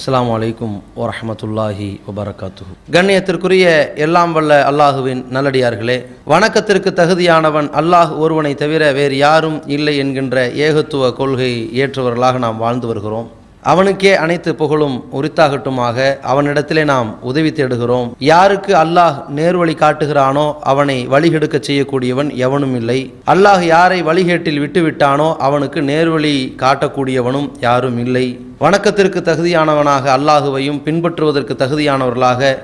அஸ்லாம் வலைக்கும் வரமத்துல்லாஹி வபரகாத்து கண்ணியத்திற்குரிய எல்லாம் வல்ல அல்லாஹுவின் நல்லடியார்களே வணக்கத்திற்கு தகுதியானவன் அல்லாஹ் ஒருவனை தவிர வேறு யாரும் இல்லை என்கின்ற ஏகத்துவ கொள்கை ஏற்றவர்களாக நாம் வாழ்ந்து வருகிறோம். அவனுக்கே அனைத்து புகழும் உரித்தாகட்டுமாக அவனிடத்திலே நாம் உதவி தேடுகிறோம். யாருக்கு அல்லாஹ் நேர்வழி காட்டுகிறானோ அவனை வழிகெடுக்க செய்யக்கூடியவன் எவனும் இல்லை. அல்லாஹ் யாரை வழிகேட்டில் விட்டுவிட்டானோ அவனுக்கு நேர்வழி காட்டக்கூடியவனும் யாரும் இல்லை. வணக்கத்திற்கு தகுதியானவனாக அல்லாஹுவையும் பின்பற்றுவதற்கு தகுதியானவர்களாக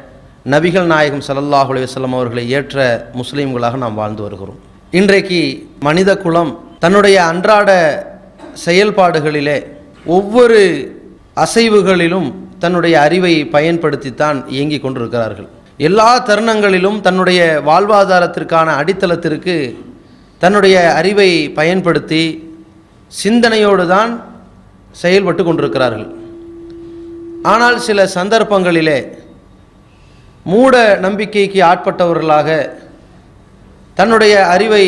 நபிகள் நாயகம் ஸல்லல்லாஹு அலுவலம் அவர்களை ஏற்ற முஸ்லீம்களாக நாம் வாழ்ந்து வருகிறோம். இன்றைக்கு மனித குலம் தன்னுடைய அன்றாட செயல்பாடுகளிலே ஒவ்வொரு அசைவுகளிலும் தன்னுடைய அறிவை பயன்படுத்தித்தான் இயங்கிக் கொண்டிருக்கிறார்கள். எல்லா தருணங்களிலும் தன்னுடைய வாழ்வாதாரத்திற்கான அடித்தளத்திற்கு தன்னுடைய அறிவை பயன்படுத்தி சிந்தனையோடு தான் செயல்பட்டு கொண்டிருக்கிறார்கள். ஆனால் சில சந்தர்ப்பங்களிலே மூட நம்பிக்கைக்கு ஆட்பட்டவர்களாக தன்னுடைய அறிவை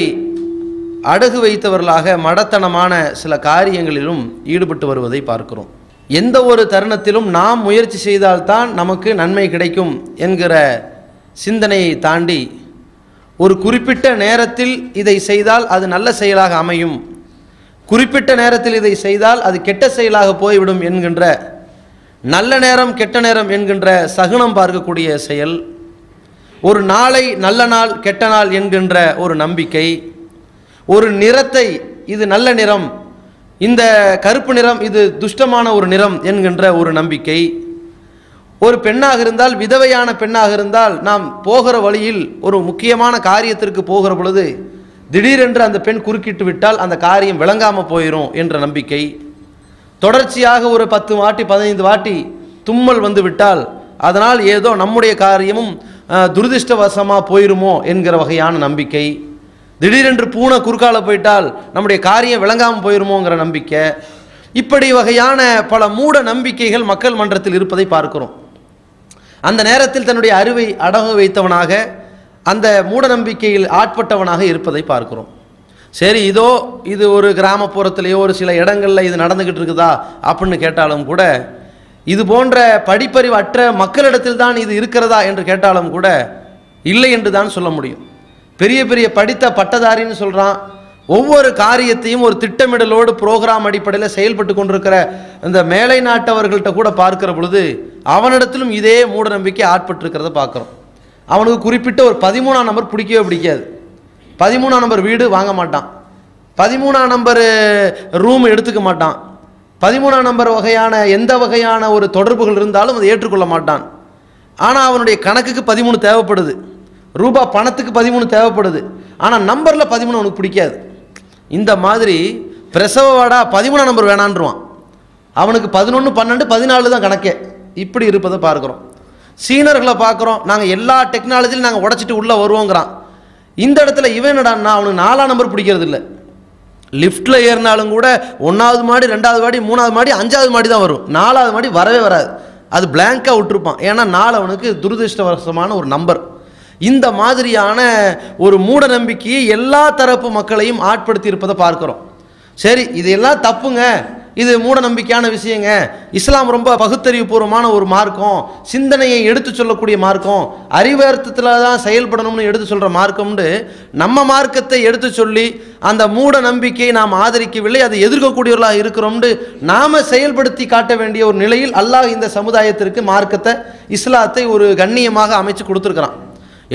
அடகு வைத்தவர்களாக மடத்தனமான சில காரியங்களிலும் ஈடுபட்டு வருவதை பார்க்கிறோம். எந்த ஒரு தருணத்திலும் நாம் முயற்சி செய்தால்தான் நமக்கு நன்மை கிடைக்கும் என்கிற சிந்தனையை தாண்டி ஒரு குறிப்பிட்ட நேரத்தில் இதை செய்தால் அது நல்ல செயலாக அமையும். குறிப்பிட்ட நேரத்தில் இதை செய்தால் அது கெட்ட செயலாக போய்விடும் என்கின்ற நல்ல நேரம் கெட்ட நேரம் என்கின்ற சகுனம் பார்க்கக்கூடிய செயல். ஒரு நாளை நல்ல நாள் கெட்ட நாள் என்கின்ற ஒரு நம்பிக்கை. ஒரு நிறத்தை இது நல்ல நிறம் இந்த கருப்பு நிறம் இது துஷ்டமான ஒரு நிறம் என்கின்ற ஒரு நம்பிக்கை. ஒரு பெண்ணாக இருந்தால் விதவையான பெண்ணாக இருந்தால் நாம் போகிற வழியில் ஒரு முக்கியமான காரியத்திற்கு போகிற பொழுது திடீரென்று அந்த பெண் குறுக்கிட்டு விட்டால் அந்த காரியம் விளங்காமல் போயிடும் என்ற நம்பிக்கை. தொடர்ச்சியாக ஒரு பத்து வாட்டி பதினைந்து வாட்டி தும்மல் வந்து விட்டால் அதனால் ஏதோ நம்முடைய காரியமும் துரதிருஷ்டவசமாக போயிருமோ என்கிற வகையான நம்பிக்கை. திடீரென்று பூனை குறுக்கால போயிட்டால் நம்முடைய காரியம் விளங்காமல் போயிருமோங்கிற நம்பிக்கை. இப்படி வகையான பல மூட நம்பிக்கைகள் மக்கள் மன்றத்தில் இருப்பதை பார்க்கிறோம். அந்த நேரத்தில் தன்னுடைய அறிவை அடகு வைத்தவனாக அந்த மூட நம்பிக்கையில் ஆட்பட்டவனாக இருப்பதை பார்க்கிறோம். சரி இதோ இது ஒரு கிராமப்புறத்திலேயோ ஒரு சில இடங்களில் இது நடந்துக்கிட்டு இருக்குதா அப்படின்னு கேட்டாலும் கூட இது போன்ற படிப்பறிவு அற்ற மக்களிடத்தில் தான் இது இருக்கிறதா என்று கேட்டாலும் கூட இல்லை என்று தான் சொல்ல முடியும். பெரிய பெரிய படித்த பட்டதாரின்னு சொல்கிறான் ஒவ்வொரு காரியத்தையும் ஒரு திட்டமிடலோடு புரோகிராம் அடிப்படையில் செயல்பட்டு கொண்டிருக்கிற இந்த மேலை நாட்டவர்கள்ட்ட கூட பார்க்கிற பொழுது அவனிடத்திலும் இதே மூட நம்பிக்கை ஆட்பட்டிருக்கிறத பார்க்குறோம். அவனுக்கு குறிப்பிட்ட ஒரு பதிமூணாம் நம்பர் பிடிக்கவே பிடிக்காது. பதிமூணாம் நம்பர் வீடு வாங்க மாட்டான். பதிமூணாம் நம்பர் ரூம் எடுத்துக்க மாட்டான். பதிமூணாம் நம்பர் வகையான எந்த வகையான ஒரு தொடர்புகள் இருந்தாலும் அதை ஏற்றுக்கொள்ள மாட்டான். ஆனால் அவனுடைய கணக்குக்கு பதிமூணு தேவைப்படுது. ரூபா பணத்துக்கு பதிமூணு தேவைப்படுது. ஆனால் நம்பரில் பதிமூணு அவனுக்கு பிடிக்காது. இந்த மாதிரி பிரசவ வாடா பதிமூணாம் நம்பர் வேணான்றுவான். அவனுக்கு பதினொன்று பன்னெண்டு பதினாலு தான் கணக்கே. இப்படி இருப்பதை பார்க்குறோம். சீனர்களை பார்க்குறோம். நாங்கள் எல்லா டெக்னாலஜியும் நாங்கள் உடச்சிட்டு உள்ளே வருவோங்கிறான். இந்த இடத்துல இவன் என்னடான்னா அவனுக்கு நாலாம் நம்பர் பிடிக்கிறது இல்லை லிஃப்ட்டில் ஏறினாலும் கூட ஒன்றாவது மாடி ரெண்டாவது மாடி மூணாவது மாடி அஞ்சாவது மாடி தான் வரும். நாலாவது மாடி வரவே வராது. அது பிளாங்காக விட்டுருப்பான். ஏன்னா நாலு அவனுக்கு துரதிருஷ்டவசமான ஒரு நம்பர். இந்த மாதிரியான ஒரு மூட நம்பிக்கையை எல்லா தரப்பு மக்களையும் ஆட்படுத்தி இருப்பதை பார்க்குறோம். சரி இதெல்லாம் தப்புங்க. இது மூட நம்பிக்கையான விஷயங்க. இஸ்லாம் ரொம்ப பகுத்தறிவுபூர்வமான ஒரு மார்க்கம். சிந்தனையை எடுத்து சொல்லக்கூடிய மார்க்கம். அறிவர்த்தத்தில் தான் செயல்படணும்னு எடுத்து சொல்கிற மார்க்கம்னு நம்ம மார்க்கத்தை எடுத்து சொல்லி அந்த மூட நம்பிக்கையை நாம் ஆதரிக்கவில்லை அதை எதிர்க்கக்கூடியவர்களாக இருக்கிறோம்னு நாம் செயல்படுத்தி காட்ட வேண்டிய ஒரு நிலையில் அல்லாஹ் இந்த சமுதாயத்திற்கு மார்க்கத்தை இஸ்லாத்தை ஒரு கண்ணியமாக அமைச்சு கொடுத்துருக்குறான்.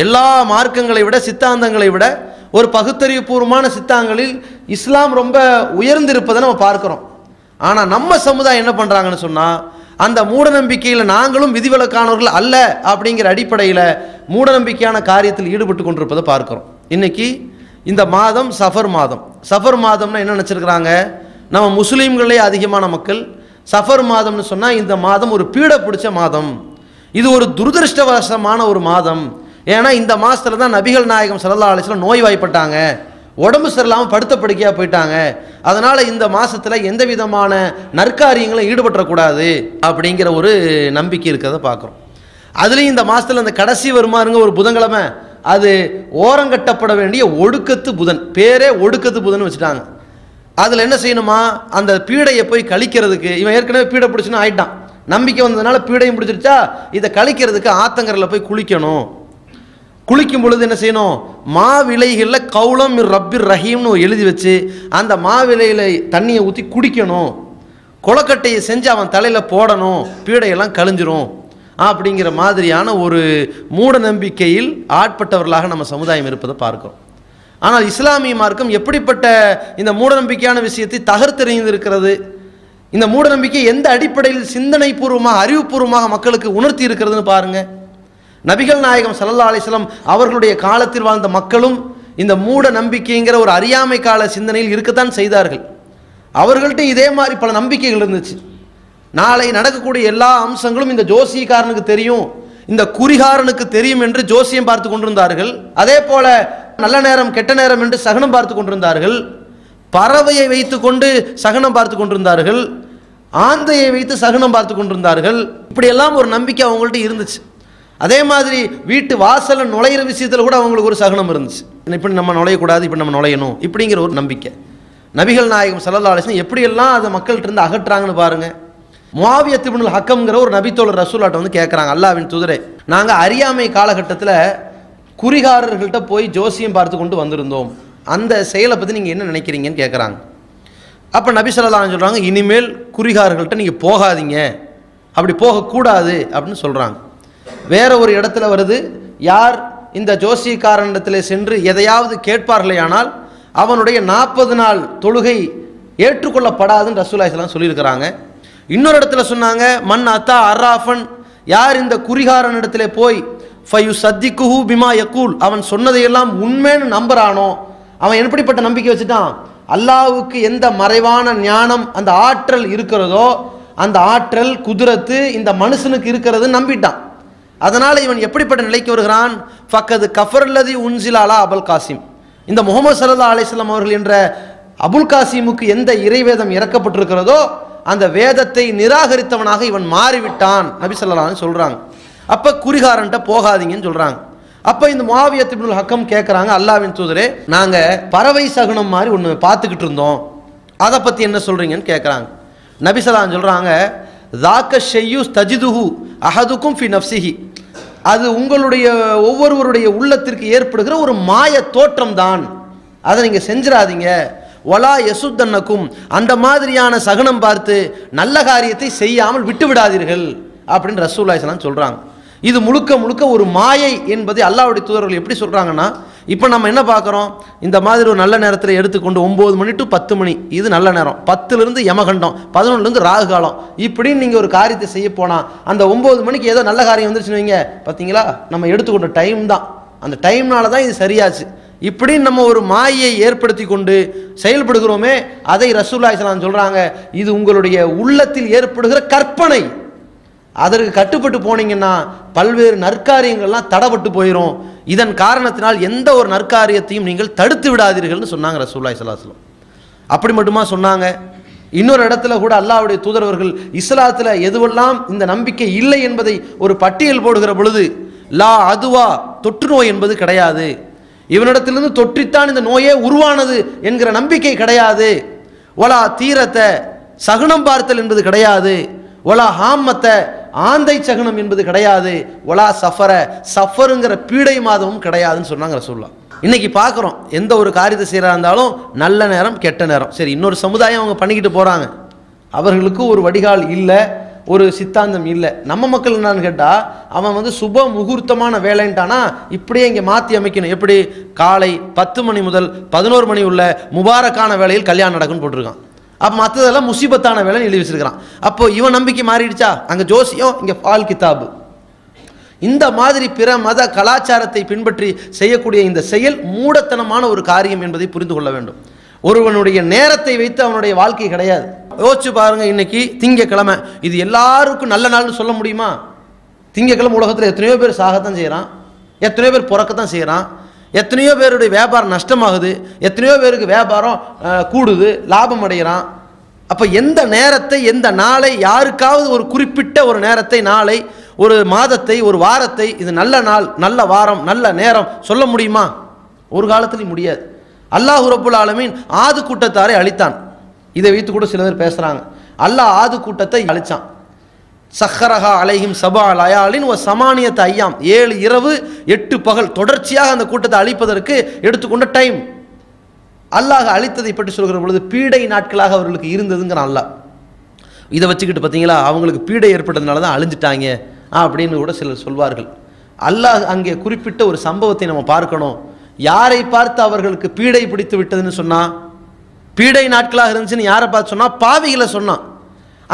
எல்லா மார்க்கங்களை விட சித்தாந்தங்களை விட ஒரு பகுத்தறிவுபூர்வமான சித்தாங்களில் இஸ்லாம் ரொம்ப உயர்ந்திருப்பதை நம்ம பார்க்குறோம். ஆனால் நம்ம சமுதாயம் என்ன பண்ணுறாங்கன்னு சொன்னால் அந்த மூடநம்பிக்கையில் நாங்களும் விதிவிலக்கானவர்கள் அல்ல அப்படிங்கிற அடிப்படையில் மூடநம்பிக்கையான காரியத்தில் ஈடுபட்டு கொண்டிருப்பதை பார்க்குறோம். இன்றைக்கி இந்த மாதம் சஃபர் மாதம். சஃபர் மாதம்னா என்ன நினச்சிருக்கிறாங்க? நம்ம முஸ்லீம்களே அதிகமான மக்கள். சஃபர் மாதம்னு சொன்னால் இந்த மாதம் ஒரு பீட பிடிச்ச மாதம். இது ஒரு துரதிருஷ்டவசமான ஒரு மாதம். ஏன்னா இந்த மாதத்தில் தான் நபிகள் நாயகம் சல்லா அலிஸ்லாம் நோய்வாய்ப்பட்டாங்க. உடம்பு சரியில்லாமல் படுத்த படுக்கையாக போயிட்டாங்க. அதனால் இந்த மாதத்தில் எந்த விதமான நற்காரியங்களும் ஈடுபட்டுறக்கூடாது அப்படிங்கிற ஒரு நம்பிக்கை இருக்கிறத பார்க்குறோம். அதுலேயும் இந்த மாதத்தில் அந்த கடைசி வருமாறுங்க ஒரு புதன்கிழமை அது ஓரங்கட்டப்பட வேண்டிய ஒடுக்கத்து புதன் பேரே ஒடுக்கத்து புதன் வச்சுட்டாங்க. அதில் என்ன செய்யணுமா? அந்த பீடையை போய் கழிக்கிறதுக்கு இவன் ஏற்கனவே பீடை பிடிச்சுன்னு ஆயிட்டான். நம்பிக்கை வந்ததுனால பீடையும் பிடிச்சிருச்சா? இதை கழிக்கிறதுக்கு ஆத்தங்கரில் போய் குளிக்கணும். குளிக்கும் பொழுது என்ன செய்யணும்? மாவிலைகளில் கவுளம் ரப்பிர் ரஹீம்னு எழுதி வச்சு அந்த மாவிலையில் தண்ணியை ஊற்றி குடிக்கணும். கொலக்கட்டையை செஞ்சு அவன் தலையில் போடணும். பீடையெல்லாம் கழிஞ்சிரும். அப்படிங்கிற மாதிரியான ஒரு மூட நம்பிக்கையில் ஆட்பட்டவர்களாக நம்ம சமுதாயம் இருப்பதை பார்க்கிறோம். ஆனால் இஸ்லாமிய மார்க்கம் எப்படிப்பட்ட இந்த மூடநம்பிக்கையான விஷயத்தை தகர்த்தெறிந்திருக்கிறது இந்த மூடநம்பிக்கை எந்த அடிப்படையில் சிந்தனை பூர்வமாக அறிவுபூர்வமாக மக்களுக்கு உணர்த்தி இருக்கிறதுன்னு பாருங்கள் நபிகள் நாயகம் சல்லா அலைஹி அவர்களுடைய காலத்தில் வாழ்ந்த மக்களும் இந்த மூட நம்பிக்கைங்கிற ஒரு அறியாமை கால சிந்தனையில் இருக்கத்தான் செய்தார்கள். அவர்கள்ட்ட இதே மாதிரி பல நம்பிக்கைகள் இருந்துச்சு. நாளை நடக்கக்கூடிய எல்லா அம்சங்களும் இந்த ஜோசியக்காரனுக்கு தெரியும். இந்த குறிகாரனுக்கு தெரியும் என்று ஜோசியம் பார்த்து கொண்டிருந்தார்கள். அதே போல நல்ல நேரம் கெட்ட நேரம் என்று சகனம் பார்த்து கொண்டிருந்தார்கள். பறவையை வைத்து கொண்டு சகனம் பார்த்து கொண்டிருந்தார்கள். ஆந்தையை வைத்து சகனம் பார்த்து கொண்டிருந்தார்கள். இப்படியெல்லாம் ஒரு நம்பிக்கை அவங்கள்ட்ட இருந்துச்சு. அதே மாதிரி வீட்டு வாசலில் நுழையிற விஷயத்தில் கூட அவங்களுக்கு ஒரு சகனம் இருந்துச்சு. இப்படி நம்ம நுழையக்கூடாது இப்படி நம்ம நுழையணும் இப்படிங்கிற ஒரு நம்பிக்கை. நபிகள் நாயகம் ஸல்லல்லாஹு எப்படியெல்லாம் அதை மக்கள்கிட்ட இருந்து அகற்றாங்கன்னு பாருங்க. முவாவியத் இப்னுல் ஹக்கம்ங்கிற ஒரு நபித்தோழர் ரசூலாட்ட வந்து கேட்குறாங்க அல்லாவின் துதிரை நாங்கள் அறியாமை காலகட்டத்தில் குறிகாரர்கள்ட்ட போய் ஜோசியம் பார்த்து கொண்டு வந்திருந்தோம். அந்த செயலை பற்றி நீங்கள் என்ன நினைக்கிறீங்கன்னு கேட்குறாங்க அப்போ நபி சொல்லலாம் சொல்கிறாங்க இனிமேல் குறிகாரர்கள்ட்ட நீங்கள் போகாதீங்க. அப்படி போகக்கூடாது. அப்படின்னு சொல்கிறாங்க வேற ஒரு இடத்துல வருது யார் இந்த ஜோசியக்காரனிடத்தில் சென்று எதையாவது கேட்பார்களேயானால் அவனுடைய நாற்பது நாள் தொழுகை ஏற்றுக்கொள்ளப்படாதுன்னு ரசூலாய்ஸ்லாம் சொல்லியிருக்கிறாங்க. இன்னொரு இடத்துல சொன்னாங்க மன் அத்தா அர்ராஃபன் யார் இந்த குறிகாரன் போய் ஃபயு சத்திக்குஹு பிமா யக்கூல் அவன் சொன்னதையெல்லாம் உண்மைன்னு நம்புறானோ? அவன் எப்படிப்பட்ட நம்பிக்கை வச்சுட்டான்? அல்லாவுக்கு எந்த மறைவான ஞானம் அந்த ஆற்றல் இருக்கிறதோ அந்த ஆற்றல் குதிரத்து இந்த மனுஷனுக்கு இருக்கிறது நம்பிட்டான். அதனால் இவன் எப்படிப்பட்ட நிலைக்கு வருகிறான்? ஃபக்கது கஃபர்லதி உன்சிலாலா அபுல் காசிம். இந்த முகமது சல்லா அலிஸ்லாம் அவர்கள் என்ற அபுல் காசிமுக்கு எந்த இறைவேதம் இறக்கப்பட்டிருக்கிறதோ அந்த வேதத்தை நிராகரித்தவனாக இவன் மாறிவிட்டான் நபி சொல்லலான்னு சொல்கிறாங்க அப்போ குறிகாரன்ட்ட போகாதீங்கன்னு சொல்கிறாங்க அப்போ இந்த முஆவியத் இப்னுல் ஹக்கம் கேட்குறாங்க அல்லாவின் தூதரே நாங்கள் பறவை சகுனம் மாதிரி ஒன்று பார்த்துக்கிட்டு இருந்தோம். அதை பற்றி என்ன சொல்கிறீங்கன்னு கேட்குறாங்க நபிசலான் சொல்கிறாங்க தாக்க ஷெய்யு தஜிதுஹு அஹதுக்கும் ஃபி நஃப்சிஹி அது உங்களுடைய ஒவ்வொருவருடைய உள்ளத்திற்கு ஏற்படுகிற ஒரு மாய தோற்றம் தான் அதை நீங்கள் செஞ்சிடாதீங்க ஒலா யசுத்தன்னக்கும் அந்த மாதிரியான சகுனம் பார்த்து நல்ல காரியத்தை செய்யாமல் விட்டு விடாதீர்கள் அப்படின்னு ரசூல்லாய்ஸ்லாம் சொல்கிறாங்க இது முழுக்க முழுக்க ஒரு மாயை என்பதை அல்லாவுடைய தூதர்கள் எப்படி சொல்கிறாங்கன்னா இப்போ நம்ம என்ன பார்க்குறோம்? இந்த மாதிரி ஒரு நல்ல நேரத்தில் எடுத்துக்கொண்டு ஒம்பது மணி டு பத்து மணி இது நல்ல நேரம். பத்துலேருந்து யமகண்டம் பதினொன்றுலேருந்து ராகு காலம் இப்படின்னு நீங்கள் ஒரு காரியத்தை செய்ய போனால் அந்த ஒம்பது மணிக்கு ஏதோ நல்ல காரியம் வந்துருச்சுன்னு வைங்க. பார்த்தீங்களா நம்ம எடுத்துக்கொண்ட டைம் தான். அந்த டைம்னால தான் இது சரியாச்சு. இப்படி நம்ம ஒரு மாயை ஏற்படுத்தி கொண்டு செயல்படுகிறோமே அதை ரசூல்லாய் சொல்கிறாங்க இது உங்களுடைய உள்ளத்தில் ஏற்படுகிற கற்பனை. அதற்கு கட்டுப்பட்டு போனீங்கன்னா பல்வேறு நற்காரியங்கள்லாம் தடப்பட்டு போயிடும் இதன் காரணத்தினால் எந்த ஒரு நற்காரியத்தையும் நீங்கள் தடுத்து விடாதீர்கள்னு சொன்னாங்க ரசூல்லாய் சலாஸ்லம் அப்படி மட்டுமா சொன்னாங்க? இன்னொரு இடத்துல கூட அல்லாஹ்வுடைய தூதரவர்கள் இஸ்லாத்தில் எதுவெல்லாம் இந்த நம்பிக்கை இல்லை என்பதை ஒரு பட்டியல் போடுகிற பொழுது லா அதுவா தொற்று நோய் என்பது கிடையாது. இவனிடத்திலிருந்து தொற்றித்தான் இந்த நோயே உருவானது என்கிற நம்பிக்கை கிடையாது. ஒலா தீரத்தை சகுனம் பார்த்தல் என்பது கிடையாது. ஒலா ஹாமத்தை ஆந்தை சகுனம் என்பது கிடையாது. ஒலா சஃபர சஃபருங்கிற பீடை மாதமும் கிடையாதுன்னு சொன்னாங்க சொல்லலாம் இன்னைக்கு பார்க்குறோம் எந்த ஒரு காரியத்தை செய்கிறா இருந்தாலும் நல்ல நேரம் கெட்ட நேரம். சரி இன்னொரு சமுதாயம் அவங்க பண்ணிக்கிட்டு போகிறாங்க அவர்களுக்கு ஒரு வடிகால் இல்லை ஒரு சித்தாந்தம் இல்லை. நம்ம மக்கள் என்னன்னு கேட்டால் அவன் வந்து சுப முகூர்த்தமான வேலைன்ட்டானா இப்படியே இங்கே மாற்றி அமைக்கணும். எப்படி? காலை பத்து மணி முதல் பதினோரு மணி உள்ள முபாரக்கான வேலையில் கல்யாணம் நடக்கும்னு போட்டிருக்கான். அப்போ மற்றதெல்லாம் முசீபத்தான வேலைன்னு எழுதி வச்சிருக்கிறான். அப்போ இவன் நம்பிக்கை மாறிடுச்சா? அங்கே ஜோசியம் இங்கே பால் கிதாபு இந்த மாதிரி பிற மத கலாச்சாரத்தை பின்பற்றி செய்யக்கூடிய இந்த செயல் மூடத்தனமான ஒரு காரியம் என்பதை புரிந்து கொள்ள வேண்டும். ஒருவனுடைய நேரத்தை வைத்து அவனுடைய வாழ்க்கை கிடையாது. யோசிச்சு பாருங்க இன்னைக்கு திங்கக்கிழமை. இது எல்லாருக்கும் நல்ல நாள்னு சொல்ல முடியுமா? திங்கக்கிழமை உலகத்தில் எத்தனையோ பேர் சாகத்தான் செய்கிறான் எத்தனையோ பேர் பிறக்கத்தான் செய்கிறான் எத்தனையோ பேருடைய வியாபாரம் நஷ்டமாகுது எத்தனையோ பேருக்கு வியாபாரம் கூடுது லாபம் அடைகிறான். அப்போ எந்த நேரத்தை எந்த நாளை யாருக்காவது ஒரு குறிப்பிட்ட ஒரு நேரத்தை நாளை ஒரு மாதத்தை ஒரு வாரத்தை இது நல்ல நாள் நல்ல வாரம் நல்ல நேரம் சொல்ல முடியுமா? ஒரு காலத்துலையும் முடியாது. அல்லாஹ் ரபுல் ஆலமீன் ஆது கூட்டத்தாரை அழித்தான். இதை வைத்து கூட சில பேர் பேசுகிறாங்க அல்லாஹ் ஆது கூட்டத்தை அழிச்சான். சஹரஹா அலைஹிம் சபா லயாலின் ஒரு சமானியத்தை ஐயாம். ஏழு இரவு எட்டு பகல். தொடர்ச்சியாக அந்த கூட்டத்தை அழிப்பதற்கு எடுத்துக்கொண்ட டைம். அல்லாஹ் அழித்ததை பற்றி சொல்கிற பொழுது பீடை நாட்களாக அவர்களுக்கு இருந்ததுங்கிறான் அல்லாஹ். இதை வச்சுக்கிட்டு பார்த்தீங்களா? அவங்களுக்கு பீடை ஏற்பட்டதுனால தான் அழிஞ்சிட்டாங்க அப்படின்னு கூட சிலர் சொல்வார்கள். அல்லாஹ் அங்கே குறிப்பிட்ட ஒரு சம்பவத்தை நம்ம பார்க்கணும். யாரை பார்த்து அவர்களுக்கு பீடை பிடித்து விட்டதுன்னு சொன்னால் பீடை நாட்களாக இருந்துச்சுன்னு யாரை பார்த்து சொன்னால் பாவிகளை சொன்னான்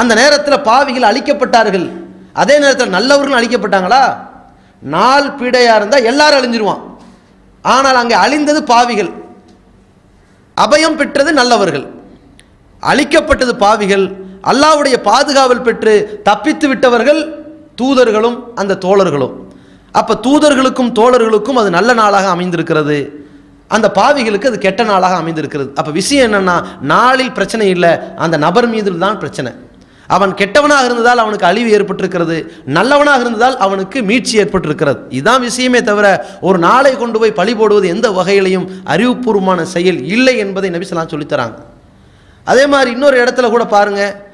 அந்த நேரத்தில் பாவிகள் அழிக்கப்பட்டார்கள். அதே நேரத்தில் நல்லவர்கள் அழிக்கப்பட்டாங்களா? நாள் பீடையாக இருந்தால் எல்லாரும் அழிஞ்சிருவான். ஆனால் அங்கே அழிந்தது பாவிகள். அபயம் பெற்றது நல்லவர்கள். அழிக்கப்பட்டது பாவிகள். அல்லாவுடைய பாதுகாவல் பெற்று தப்பித்து விட்டவர்கள் தூதர்களும் அந்த தோழர்களும். அப்போ தூதர்களுக்கும் தோழர்களுக்கும் அது நல்ல நாளாக அமைந்திருக்கிறது. அந்த பாவிகளுக்கு அது கெட்ட நாளாக அமைந்திருக்கிறது. அப்போ விஷயம் என்னென்னா நாளில் பிரச்சனை இல்லை. அந்த நபர் மீது தான் பிரச்சனை. அவன் கெட்டவனாக இருந்ததால் அவனுக்கு அழிவு ஏற்பட்டிருக்கிறது. நல்லவனாக இருந்ததால் அவனுக்கு மீட்சி ஏற்பட்டிருக்கிறது. இதுதான் விஷயமே தவிர ஒரு நாளை கொண்டு போய் பழி போடுவது எந்த வகையிலையும் அறிவுபூர்வமான செயல் இல்லை என்பதை நபிசலாம் சொல்லித்தராங்க. அதே மாதிரி இன்னொரு இடத்துல கூட பாருங்க.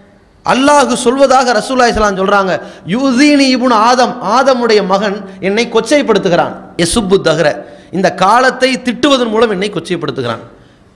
அல்லாஹு சொல்வதாக ரசூல்லா இஸ்லாம் சொல்கிறாங்க யுதீனி இபுன் ஆதம் ஆதமுடைய மகன் என்னை கொச்சைப்படுத்துகிறான். எசுப்பு தஹ்ர. இந்த காலத்தை திட்டுவதன் மூலம் என்னை கொச்சைப்படுத்துகிறான்.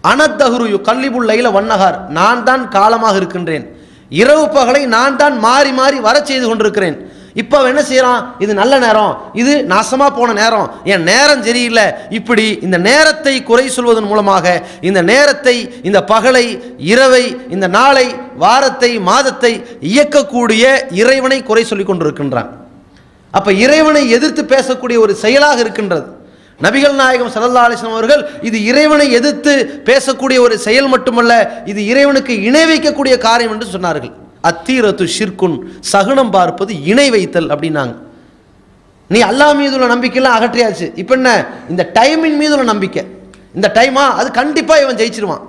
அனத்தஹ்ரு யு கல்லிபுல் லைல வண்ணகார் நான் தான் காலமாக இருக்கின்றேன். இரவு பகலை நான் தான் மாறி மாறி வரச் செய்து கொண்டிருக்கிறேன். இப்போ அவன் என்ன செய்கிறான் இது நல்ல நேரம். இது நாசமாக போன நேரம். என் நேரம் சரியில்லை. இப்படி இந்த நேரத்தை குறை சொல்வதன் மூலமாக இந்த நேரத்தை இந்த பகலை இரவை இந்த நாளை வாரத்தை மாதத்தை இயக்கக்கூடிய இறைவனை குறை சொல்லி கொண்டிருக்கின்றான். அப்போ இறைவனை எதிர்த்து பேசக்கூடிய ஒரு செயலாக இருக்கின்றது. நபிகள் நாயகம் சல்லா அலிஸ்லாம் அவர்கள் இது இறைவனை எதிர்த்து பேசக்கூடிய ஒரு செயல் மட்டுமல்ல இது இறைவனுக்கு இணை வைக்கக்கூடிய காரியம் என்று சொன்னார்கள். அத்தீரத்து ஷிர்குன் சகுனம் பார்ப்பது இணை வைத்தல் அப்படின்னாங்க. நீ அல்லாஹ் மீது உள்ள நம்பிக்கையெல்லாம் அகற்றியாச்சு. இப்போ என்ன? இந்த டைமின் மீது உள்ள நம்பிக்கை. இந்த டைமா அது கண்டிப்பாக இவன் ஜெயிச்சிருவான்.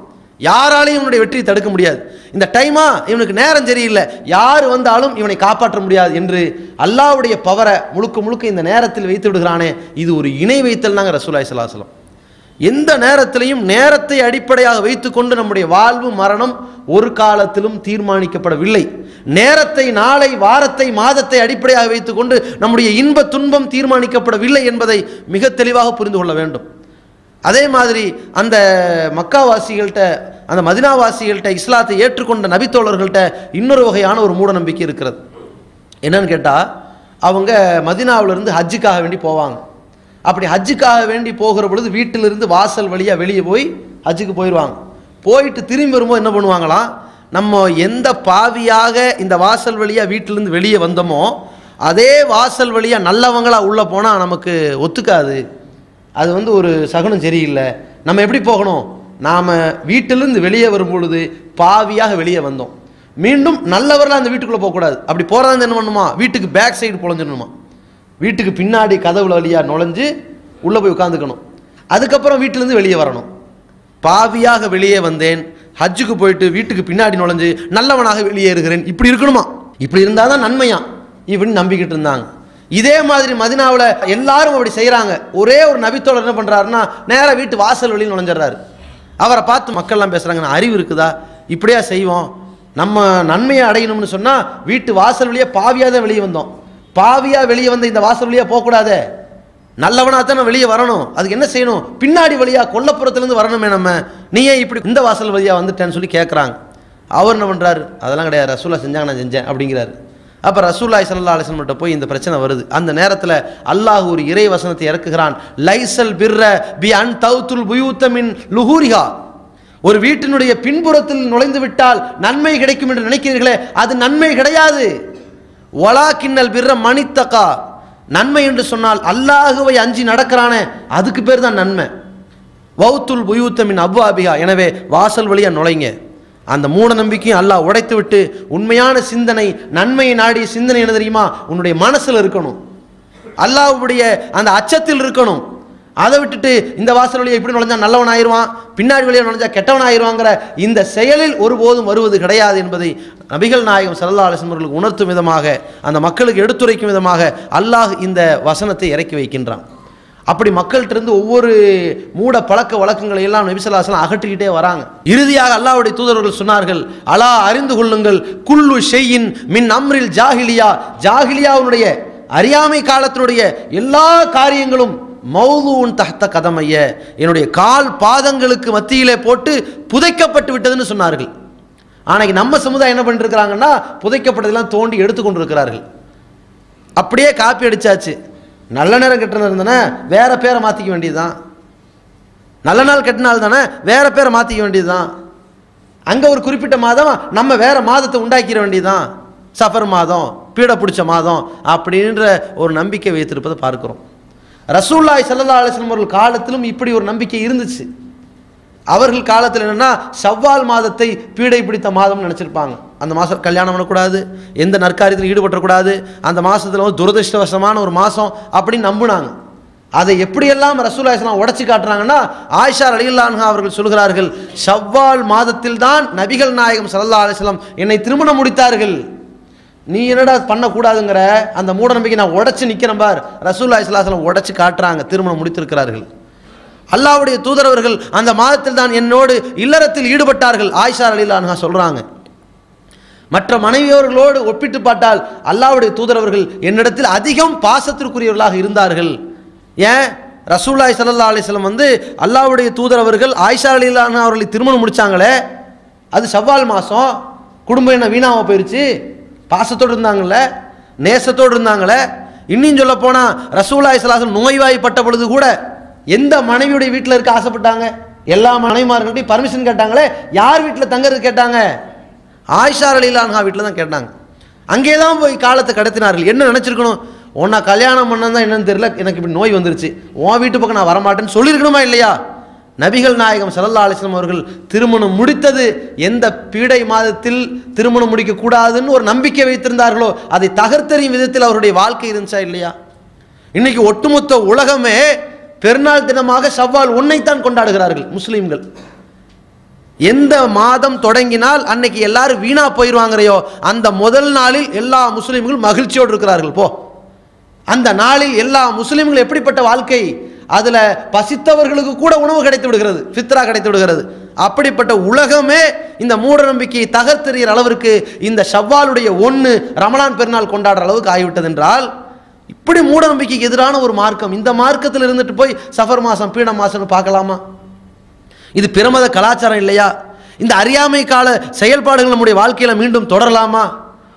யாராலையும் இவனுடைய வெற்றியை தடுக்க முடியாது. இந்த டைமா இவனுக்கு நேரம் சரியில்லை. யார் வந்தாலும் இவனை காப்பாற்ற முடியாது என்று அல்லாவுடைய பவரை முழுக்க முழுக்க இந்த நேரத்தில் வைத்து விடுகிறானே. இது ஒரு இணை வைத்தல் நாங்கள் ரசூலாய் சலாஹலம் எந்த நேரத்திலையும் நேரத்தை அடிப்படையாக வைத்துக்கொண்டு நம்முடைய வாழ்வு மரணம் ஒரு காலத்திலும் தீர்மானிக்கப்படவில்லை. நேரத்தை நாளை வாரத்தை மாதத்தை அடிப்படையாக வைத்துக்கொண்டு நம்முடைய இன்ப துன்பம் தீர்மானிக்கப்படவில்லை என்பதை மிக தெளிவாக புரிந்து கொள்ள வேண்டும். அதே மாதிரி அந்த மக்காவாசிகள்கிட்ட அந்த மதினாவாசிகள்கிட்ட இஸ்லாத்தை ஏற்றுக்கொண்ட நபித்தோழர்கள்ட்ட இன்னொரு வகையான ஒரு மூட நம்பிக்கை இருக்கிறது. என்னன்னு கேட்டால் அவங்க மதினாவிலிருந்து ஹஜ்ஜுக்காக வேண்டி போவாங்க. அப்படி ஹஜ்ஜுக்காக வேண்டி போகிற பொழுது வீட்டிலிருந்து வாசல் வழியாக வெளியே போய் ஹஜ்ஜுக்கு போயிடுவாங்க போயிட்டு திரும்பி வரும்போது என்ன பண்ணுவாங்களாம் நம்ம எந்த பாவியாக இந்த வாசல் வழியாக வீட்டிலேருந்து வெளியே வந்தோமோ அதே வாசல் வழியாக நல்லவங்களாக உள்ளே போனால் நமக்கு ஒத்துக்காது. அது வந்து ஒரு சகுனம் சரியில்லை. நம்ம எப்படி போகணும்? நாம் வீட்டிலிருந்து வெளியே வரும்பொழுது பாவியாக வெளியே வந்தோம். மீண்டும் நல்லவரெலாம் அந்த வீட்டுக்குள்ளே போகக்கூடாது. அப்படி போகிறதா என்ன பண்ணுமா? வீட்டுக்கு பேக் சைடு பொழஞ்சிடணுமா? வீட்டுக்கு பின்னாடி கதவுல வழியாக நுழைஞ்சு உள்ளே போய் உட்காந்துக்கணும் அதுக்கப்புறம் வீட்டிலேருந்து வெளியே வரணும். பாவியாக வெளியே வந்தேன். ஹஜ்ஜுக்கு போயிட்டு வீட்டுக்கு பின்னாடி நுழைஞ்சு நல்லவனாக வெளியேறுகிறேன். இப்படி இருக்கணுமா? இப்படி இருந்தால் தான் நன்மையா? இப்படின்னு நம்பிக்கிட்டு இருந்தாங்க. இதே மாதிரி மதினாவில் எல்லாரும் அப்படி செய்கிறாங்க ஒரே ஒரு நபித்தோழர் என்ன பண்ணுறாருன்னா நேராக வீட்டு வாசல் வெளியில் நுழைஞ்சிடுறாரு. அவரை பார்த்து மக்கள்லாம் பேசுகிறாங்க "நான் அறிவு இருக்குதா? இப்படியா செய்வோம்? நம்ம நன்மையை அடையணும்னு சொன்னால் வீட்டு வாசல் வழியாக பாவியாக தான் வெளியே வந்தோம். பாவியாக வெளியே வந்த இந்த வாசல் வழியாக போகக்கூடாதே. நல்லவனாக தான் வெளியே வரணும். அதுக்கு என்ன செய்யணும்? பின்னாடி வழியாக கொல்லப்புறத்துலேருந்து வரணுமே நம்ம. நீ ஏன் இப்படி இந்த வாசல் வழியாக வந்துட்டேன்னு சொல்லி கேட்குறாங்க அவர் என்ன பண்ணுறாரு அதெல்லாம் கிடையாது. ரசூலா செஞ்சாங்க நான் செஞ்சேன் அப்படிங்கிறாரு. அப்போ ரசூல்லாய் சல்லா அலிஸ்லம்கிட்ட போய் இந்த பிரச்சனை வருது. அந்த நேரத்தில் அல்லாஹ் ஒரு இறை வசனத்தை இறக்குகிறான். லைசல் பிர்ர பி அன் தௌத்துல் புயூத்தமின் லுஹூரிகா ஒரு வீட்டினுடைய பின்புறத்தில் நுழைந்து விட்டால் நன்மை கிடைக்கும் என்று நினைக்கிறீர்களே அது நன்மை கிடையாது. ஒலா கிண்ணல் பிர்ர மணித்தக்கா நன்மை என்று சொன்னால் அல்லாஹுவை அஞ்சி நடக்கிறானே அதுக்கு பேர் தான் நன்மை. வௌத்துல் புயூத்தமின் அவ்வாபிகா எனவே வாசல் வழியாக நுழைங்க. அந்த மூட நம்பிக்கையும் அல்லாஹ் உடைத்து விட்டு உண்மையான சிந்தனை நன்மையை நாடிய சிந்தனை என்ன தெரியுமா? உன்னுடைய மனசில் இருக்கணும். அல்லாஹ்வுடைய அந்த அச்சத்தில் இருக்கணும். அதை விட்டுட்டு இந்த வாசல் வழியை இப்படி நுழைஞ்சா நல்லவன் ஆயிடுவான் பின்னாடி வழியாக நுழைஞ்சா கெட்டவன் ஆயிடுவாங்கிற இந்த செயலில் ஒருபோதும் வருவது கிடையாது என்பதை நபிகள் நாயகம் சல்லா அலிஸ்லம் உணர்த்தும் விதமாக அந்த மக்களுக்கு எடுத்துரைக்கும் விதமாக அல்லாஹ் இந்த வசனத்தை இறக்கி வைக்கின்றான். அப்படி மக்கள்கிட்ட இருந்து ஒவ்வொரு மூட பழக்க வழக்கங்களை எல்லாம் நபிசல்லாசலம் அகற்றிக்கிட்டே வராங்க. இறுதியாக அல்லாவுடைய தூதர்கள் சொன்னார்கள் அலா அறிந்து கொள்ளுங்கள் குல்லு ஷெய்யின் மின் அம்ரில் ஜாகிலியா ஜாகிலியாவுடைய அறியாமை காலத்தினுடைய எல்லா காரியங்களும் மௌதுன் தகத்த கதமைய என்னுடைய கால் பாதங்களுக்கு மத்தியிலே போட்டு புதைக்கப்பட்டு விட்டதுன்னு சொன்னார்கள். ஆனைக்கு நம்ம சமுதாயம் என்ன பண்ணிட்டு இருக்கிறாங்கன்னா புதைக்கப்பட்டதெல்லாம் தோண்டி எடுத்துக்கொண்டிருக்கிறார்கள். இருக்கிறார்கள் அப்படியே காப்பி அடிச்சாச்சு. நல்ல நேரம் கெட்ட நேரம் தானே வேற பேரை மாற்றிக்க வேண்டியதுதான். நல்ல நாள் கெட்ட நாள் தானே வேற பேரை மாற்றிக்க வேண்டியதுதான். அங்கே ஒரு குறிப்பிட்ட மாதம் நம்ம வேற மாதத்தை உண்டாக்கிற வேண்டியதுதான். சஃபர் மாதம் பீட பிடிச்ச மாதம் அப்படின்ற ஒரு நம்பிக்கை வைத்திருப்பதை பார்க்குறோம். ரசூல்லாய் சல்லா அலிஸ்லம் அவர்கள் காலத்திலும் இப்படி ஒரு நம்பிக்கை இருந்துச்சு. அவர்கள் காலத்தில் என்னென்னா சவ்வால் மாதத்தை பீடை பிடித்த மாதம்னு நினச்சிருப்பாங்க. அந்த மாதம் கல்யாணம் பண்ணக்கூடாது எந்த நற்காரியத்தில் ஈடுபட்டக்கூடாது அந்த மாதத்தில் வந்து துரதிருஷ்டவசமான ஒரு மாதம் அப்படின்னு நம்பினாங்க. அதை எப்படியெல்லாம் ரசூல் இஸ்லாம் உடச்சி காட்டுறாங்கன்னா ஆயிஷா அலில்லான்ஹா அவர்கள் சொல்கிறார்கள் ஷவ்வால் மாதத்தில் தான் நபிகள் நாயகம் சல்லா அலிஸ்லாம் என்னை திருமணம் முடித்தார்கள். நீ என்னடா பண்ணக்கூடாதுங்கிற அந்த மூட நம்பிக்கை நான் உடச்சி நிற்கிறேன் பார். ரசூல்லா இஸ்லாஸ்லாம் உடச்சி காட்டுறாங்க திருமணம் முடித்திருக்கிறார்கள். அல்லாவுடைய தூதரவர்கள் அந்த மாதத்தில் தான் என்னோடு இல்லறத்தில் ஈடுபட்டார்கள். ஆயிஷா அலிலான்ஹா சொல்கிறாங்க மற்ற மனைவியவர்களோடு ஒப்பிட்டு பார்த்தால் அல்லாவுடைய தூதரவர்கள் என்னிடத்தில் அதிகம் பாசத்திற்குரியவர்களாக இருந்தார்கள். ஏன்? ரசூல்லாய் சல்லா அலிஸ்லம் வந்து அல்லாவுடைய தூதரவர்கள் ஆயிஷா அலிலான்ஹா அவர்களை திருமணம் முடித்தாங்களே அது செவ்வால் மாதம் குடும்பம் என்ன வீணாக போயிருச்சு? பாசத்தோடு இருந்தாங்கல்ல? நேசத்தோடு இருந்தாங்களே? இன்னும் சொல்ல போனால் ரசூல்லா சலாசன் நோய்வாய்ப்பட்ட பொழுது கூட எந்த மனைவியுடைய வீட்டில் இருக்க ஆசைப்பட்டாங்க? எல்லா மனைவிமார்கள்ட்டையும் பர்மிஷன் கேட்டாங்களே? யார் வீட்டில் தங்கறது கேட்டாங்க? ஆயிஷா அலிலான்ஹா வீட்டில் தான் கேட்டாங்க. அங்கே தான் போய் காலத்தை கடத்தினார்கள். என்ன நினச்சிருக்கணும்? உன்னை கல்யாணம் பண்ணதான் என்னன்னு தெரியல. எனக்கு இப்படி நோய் வந்துருச்சு. உன் வீட்டு பக்கம் நான் வரமாட்டேன்னு சொல்லியிருக்கணுமா இல்லையா? நபிகள் நாயகம் சல்லல்லா அலிஸ்லாம் அவர்கள் திருமணம் முடித்தது எந்த பீடை மாதத்தில் திருமணம் முடிக்கக்கூடாதுன்னு ஒரு நம்பிக்கை வைத்திருந்தார்களோ அதை தகர்த்தெறியும் விதத்தில் அவருடைய வாழ்க்கை இருந்துச்சா இல்லையா? இன்னைக்கு ஒட்டுமொத்த உலகமே பெருநாள் தினமாக சவ்வால் ஒன்னைத்தான் கொண்டாடுகிறார்கள் முஸ்லீம்கள். எந்த மாதம் தொடங்கினால் அன்னைக்கு எல்லாரும் வீணா போயிடுவாங்கறையோ அந்த முதல் நாளில் எல்லா முஸ்லீம்களும் மகிழ்ச்சியோடு இருக்கிறார்கள். போ. அந்த நாளில் எல்லா முஸ்லீம்கள் எப்படிப்பட்ட வாழ்க்கை? அதில் பசித்தவர்களுக்கு கூட உணவு கிடைத்து விடுகிறது ஃபித்ரா கிடைத்து விடுகிறது. அப்படிப்பட்ட உலகமே இந்த மூட நம்பிக்கையை தகர்த்தெறிகிற அளவிற்கு இந்த ஷவ்வாலுடைய ஒன்று ரமலான் பெருநாள் கொண்டாடுற அளவுக்கு ஆகிவிட்டது என்றால் இப்படி மூட நம்பிக்கைக்கு எதிரான ஒரு மார்க்கம். இந்த மார்க்கத்தில் இருந்துட்டு போய் சஃபர் மாதம் பீட மாதம்னு பார்க்கலாமா? இது பிரமத கலாச்சாரம் இல்லையா? இந்த அறியாமை கால செயல்பாடுகள் நம்முடைய வாழ்க்கையில் மீண்டும் தொடரலாமா?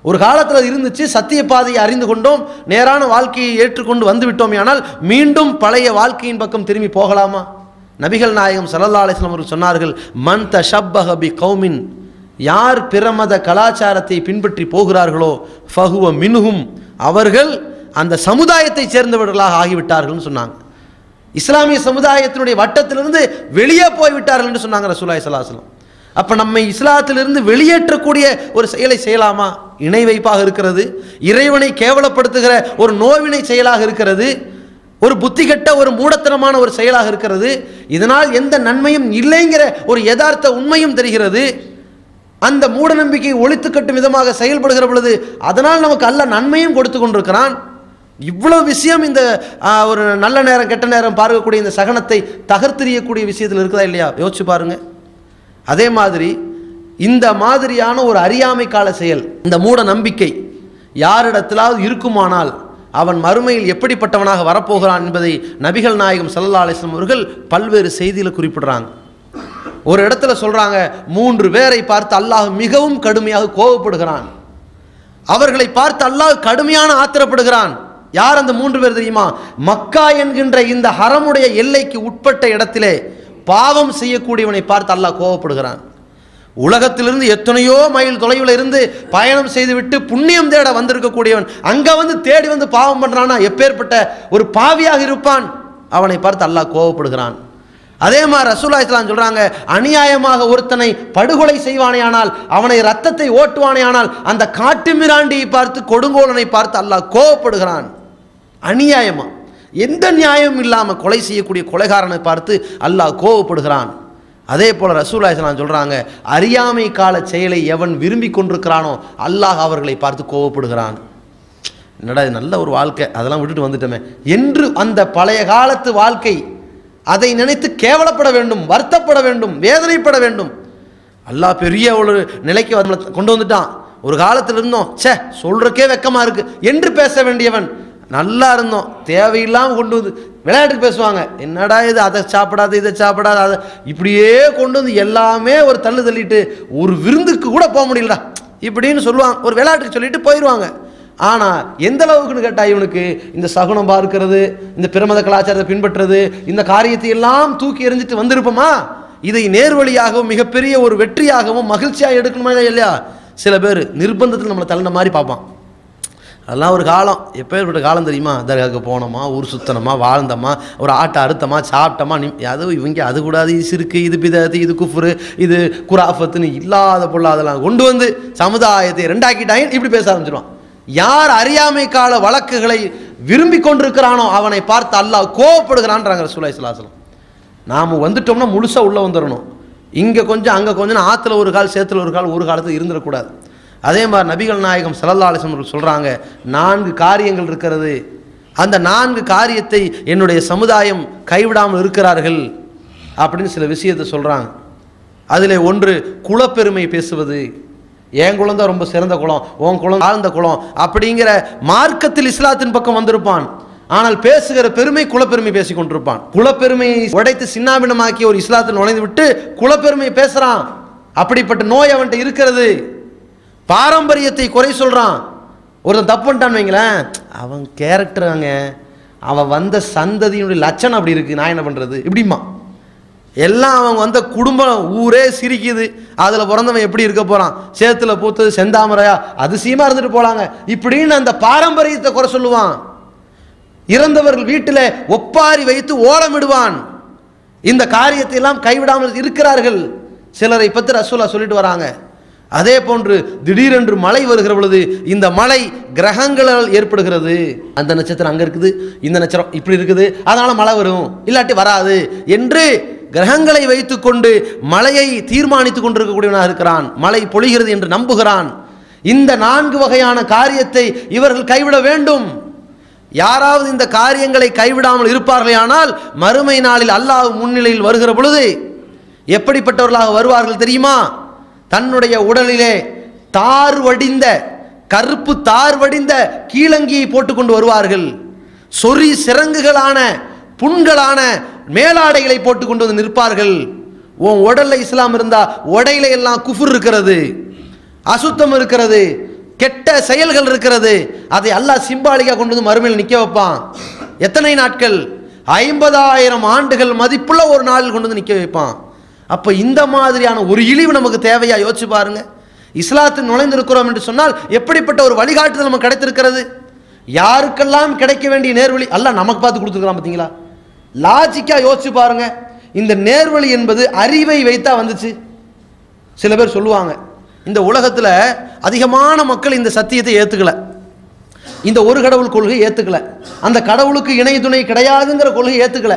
ஒரு காலத்தில் இருந்துச்சு சத்திய பாதையை அறிந்து கொண்டோம் நேரான வாழ்க்கையை ஏற்றுக்கொண்டு வந்து விட்டோம் ஆனால் மீண்டும் பழைய வாழ்க்கையின் பக்கம் திரும்பி போகலாமா? நபிகள் நாயகம் சல்லல்லா அலிஸ்லாம் அவர்கள் சொன்னார்கள் மன் த ஷப்பஹபி கௌமின் யார் பிரமத கலாச்சாரத்தை பின்பற்றி போகிறார்களோ ஃபஹுவ மின்ஹும் அவர்கள் அந்த சமுதாயத்தை சேர்ந்தவர்களாக ஆகிவிட்டார்கள்னு சொன்னாங்க. இஸ்லாமிய சமுதாயத்தினுடைய வட்டத்திலிருந்து வெளியே போய்விட்டார்கள் என்று சொன்னாங்க ரசூலாய் சலாஹலம் அப்போ நம்ம இஸ்லாத்திலிருந்து வெளியேற்றக்கூடிய ஒரு செயலை செய்யலாமா? இணை வைப்பாக இருக்கிறது இறைவனை கேவலப்படுத்துகிற ஒரு நோவினை செயலாக இருக்கிறது ஒரு புத்தி கெட்ட ஒரு மூடத்தனமான ஒரு செயலாக இருக்கிறது இதனால் எந்த நன்மையும் இல்லைங்கிற ஒரு யதார்த்த உண்மையும் தெரிகிறது. அந்த மூட நம்பிக்கையை ஒழித்து கட்டும் விதமாக செயல்படுகிற பொழுது அதனால் நமக்கு அல்ல நன்மையும் கொடுத்து கொண்டிருக்கிறான். இவ்வளவு விஷயம் இந்த ஒரு நல்ல நேரம் கெட்ட நேரம் பார்க்கக்கூடிய இந்த சகனத்தை தகர்த்தெறியக்கூடிய விஷயத்தில் இருக்குதா இல்லையா? யோசிச்சு பாருங்க. அதே மாதிரி இந்த மாதிரியான ஒரு அறியாமை கால செயல் இந்த மூட நம்பிக்கை யாரிடத்திலாவது இருக்குமானால் அவன் மறுமையில் எப்படிப்பட்டவனாக வரப்போகிறான் என்பதை நபிகள் நாயகம் சல்லா அலிஸ்லாம் அவர்கள் பல்வேறு செய்தியில் குறிப்பிடுறாங்க. ஒரு இடத்துல சொல்றாங்க மூன்று பேரை பார்த்து அல்லாஹ் மிகவும் கடுமையாக கோபப்படுகிறான் அவர்களை பார்த்து அல்லாஹ் கடுமையான ஆத்திரப்படுகிறான். யார் அந்த மூன்று பேர் தெரியுமா? மக்கா என்கின்ற இந்த ஹரமுடைய எல்லைக்கு உட்பட்ட இடத்திலே பாவம் செய்யக்கூடியவனை பார்த்து அல்லாஹ் கோவப்படுகிறான். உலகத்திலிருந்து எத்தனையோ மைல் தொலைவில் இருந்து பயணம் செய்துவிட்டு புண்ணியம் தேட வந்திருக்கக்கூடியவன் அங்கே வந்து தேடி வந்து பாவம் பண்ணுறான்னா எப்பேற்பட்ட ஒரு பாவியாக இருப்பான்? அவனை பார்த்து அல்லாஹ் கோவப்படுகிறான். அதே மாதிரி ரசூலா இஸ்லாம் சொல்கிறாங்க அநியாயமாக ஒருத்தனை படுகொலை செய்வானேயானால் அவனை ரத்தத்தை ஓட்டுவானேயானால் அந்த காட்டு மிராண்டியை பார்த்து கொடுங்கோலனை பார்த்து அல்லாஹ் கோவப்படுகிறான். அநியாயமா? எந்த நியாயமும் இல்லாமல் கொலை செய்யக்கூடிய கொலைகாரனை பார்த்து அல்லாஹ் கோவப்படுகிறான். அதே போல் ரசூலா சொல்கிறாங்க அறியாமை கால செயலை எவன் விரும்பி கொண்டிருக்கிறானோ அல்லாஹ் அவர்களை பார்த்து கோவப்படுகிறான். என்னடா இது நல்ல ஒரு வாழ்க்கை அதெல்லாம் விட்டுட்டு வந்துட்டோமே. என்று அந்த பழைய காலத்து வாழ்க்கை அதை நினைத்து கேவலப்பட வேண்டும் வருத்தப்பட வேண்டும் வேதனைப்பட வேண்டும். அல்லாஹ் பெரிய ஒரு நிலைக்கு கொண்டு வந்துட்டான். ஒரு காலத்தில் இருந்தோம் ச்சே சொல்றக்கே வெக்கமாக இருக்கு. என்று பேச வேண்டியவன் நல்லா இருந்தோம். தேவையில்லாமல் கொண்டு வந்து விளையாட்டுக்கு பேசுவாங்க. என்னடா இது அதை சாப்பிடாது இதை சாப்பிடாது அதை இப்படியே கொண்டு வந்து எல்லாமே ஒரு தள்ளு தள்ளிட்டு ஒரு விருந்துக்கு கூட போக முடியலடா. இப்படின்னு சொல்லுவாங்க. ஒரு விளையாட்டுக்கு சொல்லிட்டு போயிடுவாங்க ஆனால் எந்த அளவுக்குன்னு கேட்டால் இவனுக்கு இந்த சகுனம் பார்க்கிறது இந்த பிரமத கலாச்சாரத்தை பின்பற்றுறது இந்த காரியத்தை எல்லாம் தூக்கி எறிஞ்சிட்டு வந்திருப்போமா? இதை நேர்வழியாகவும் மிகப்பெரிய ஒரு வெற்றியாகவும் மகிழ்ச்சியாக எடுக்கணுமா இல்லையா? சில பேர் நிர்பந்தத்தில் நம்மளை தள்ளின மாதிரி பார்ப்பான். அதெல்லாம் ஒரு காலம். எப்பேற்பட்ட காலம் தெரியுமா? தர்காவுக்கு போனோமா ஊர் சுத்தனமா வாழ்ந்தோமா ஒரு ஆட்டை அறுத்தமா சாப்பிட்டோமா நி அது இவங்க அது கூடாது இது சிறுக்கு இது பிதாத்து இது குஃபுரு இது குராஃபத்துன்னு இல்லாத பொல்லாதெல்லாம் கொண்டு வந்து சமுதாயத்தை ரெண்டாக்கிட்டாங்க இப்படி பேச ஆரம்பிச்சிருவான். யார் அறியாமை கால வழக்குகளை விரும்பி கொண்டிருக்கிறானோ அவனை பார்த்து அல்லாஹ் கோவப்படுகிறான்றாங்க சுலாய் சுலாசலம் நாம் வந்துட்டோம்னா முழுசாக உள்ளே வந்துடணும் இங்கே கொஞ்சம் அங்கே கொஞ்சம் ஆற்றுல ஒரு கால் சேத்துல ஒரு கால் ஒரு காலத்தில் இருந்துடக்கூடாது. அதே மாதிரி நபிகள் நாயகம் ஸல்லல்லாஹு அவர்கள் சொல்கிறாங்க நான்கு காரியங்கள் இருக்கிறது. அந்த நான்கு காரியத்தை என்னுடைய சமுதாயம் கைவிடாமல் இருக்கிறார்கள் அப்படின்னு சில விஷயத்தை சொல்கிறாங்க அதில் ஒன்று குலப்பெருமை பேசுவது. என் குழந்த ரொம்ப சிறந்த குளம் உன் குளம் ஆழ்ந்த குளம் அப்படிங்கிற மார்க்கத்தில் இஸ்லாத்தின் பக்கம் வந்திருப்பான். ஆனால் பேசுகிற பெருமை குலப்பெருமை பேசி கொண்டிருப்பான். குலப்பெருமையை உடைத்து சின்னாபின்னமாக்கி ஒரு இஸ்லாத்தில் நுழைந்து விட்டு குலப்பெருமை பேசுகிறான் அப்படிப்பட்ட நோய் அவன்கிட்ட இருக்கிறது. பாரம்பரியத்தை குறை சொல்கிறான் ஒருத்தன் தப்பு பண்ணிட்டான்னு வைங்களேன். அவன் கேரக்டராங்க அவன் வந்த சந்ததியினுடைய லட்சணம் அப்படி இருக்குது நான் என்ன பண்ணுறது இப்படிமா எல்லாம் அவங்க வந்த குடும்பம் ஊரே சிரிக்குது. அதில் பிறந்தவன் எப்படி இருக்க போகிறான் சேத்துல பூத்தது செந்தாமரையா? அதிசயமாக இருந்துட்டு போகலாங்க இப்படின்னு அந்த பாரம்பரியத்தை குறை சொல்லுவான். இறந்தவர்கள் வீட்டில் ஒப்பாரி வைத்து ஓலமிடுவான் இந்த காரியத்தை எல்லாம் கைவிடாமல் இருக்கிறார்கள். சிலரை பற்றி ரசூலா சொல்லிட்டு வராங்க. அதே போன்று திடீரென்று மழை வருகிற பொழுது இந்த மழை கிரகங்களால் ஏற்படுகிறது. அந்த நட்சத்திரம் அங்கே இருக்குது இந்த நட்சத்திரம் இப்படி இருக்குது அதனால் மழை வரும். இல்லாட்டி வராது. என்று கிரகங்களை வைத்துக்கொண்டு மழையை தீர்மானித்துக் கொண்டிருக்கக்கூடியவனாக இருக்கிறான். மழை பொழிகிறது என்று நம்புகிறான். இந்த நான்கு வகையான காரியத்தை இவர்கள் கைவிட வேண்டும். யாராவது இந்த காரியங்களை கைவிடாமல் இருப்பார்களேயானால் மறுமை நாளில் அல்லாஹ் முன்னிலையில் வருகிற பொழுது எப்படிப்பட்டவர்களாக வருவார்கள் தெரியுமா? தன்னுடைய உடலிலே தார் வடிந்த கருப்பு தார் வடிந்த கீழங்கியை போட்டுக்கொண்டு வருவார்கள். சொறி சிறங்குகளான புண்களான மேலாடைகளை போட்டுக்கொண்டு வந்து நிற்பார்கள். உன் உடல்ல இஸ்லாம் இருந்தா உடையில எல்லாம் குஃபுர் இருக்கிறது அசுத்தம் இருக்கிறது கெட்ட செயல்கள் இருக்கிறது. அதை அல்லாஹ் சிம்பாலிக்கா கொண்டு வந்து மறுமையில் நிற்க வைப்பான். எத்தனை நாட்கள்? ஐம்பதாயிரம் ஆண்டுகள் மதிப்புள்ள ஒரு நாளில் கொண்டு வந்து நிற்க வைப்பான். அப்போ இந்த மாதிரியான ஒரு இழிவு நமக்கு தேவையா? யோசிச்சு பாருங்க. இஸ்லாத்தில் நுழைந்திருக்கிறோம் என்று சொன்னால் எப்படிப்பட்ட ஒரு வழிகாட்டுதல் நமக்கு கிடைத்திருக்கிறது? யாருக்கெல்லாம் கிடைக்க வேண்டிய நேர்வழி? அல்ல நமக்கு பார்த்து கொடுத்துருக்கலாம் பார்த்தீங்களா லாஜிக்காக யோசிச்சு பாருங்க. இந்த நேர்வழி என்பது அறிவை வைத்தா வந்துச்சு. சில பேர் சொல்லுவாங்க இந்த உலகத்தில் அதிகமான மக்கள் இந்த சத்தியத்தை ஏற்றுக்கல இந்த ஒரு கடவுள் கொள்கை ஏற்றுக்கல அந்த கடவுளுக்கு இணை துணை கிடையாதுங்கிற கொள்கை ஏற்றுக்கல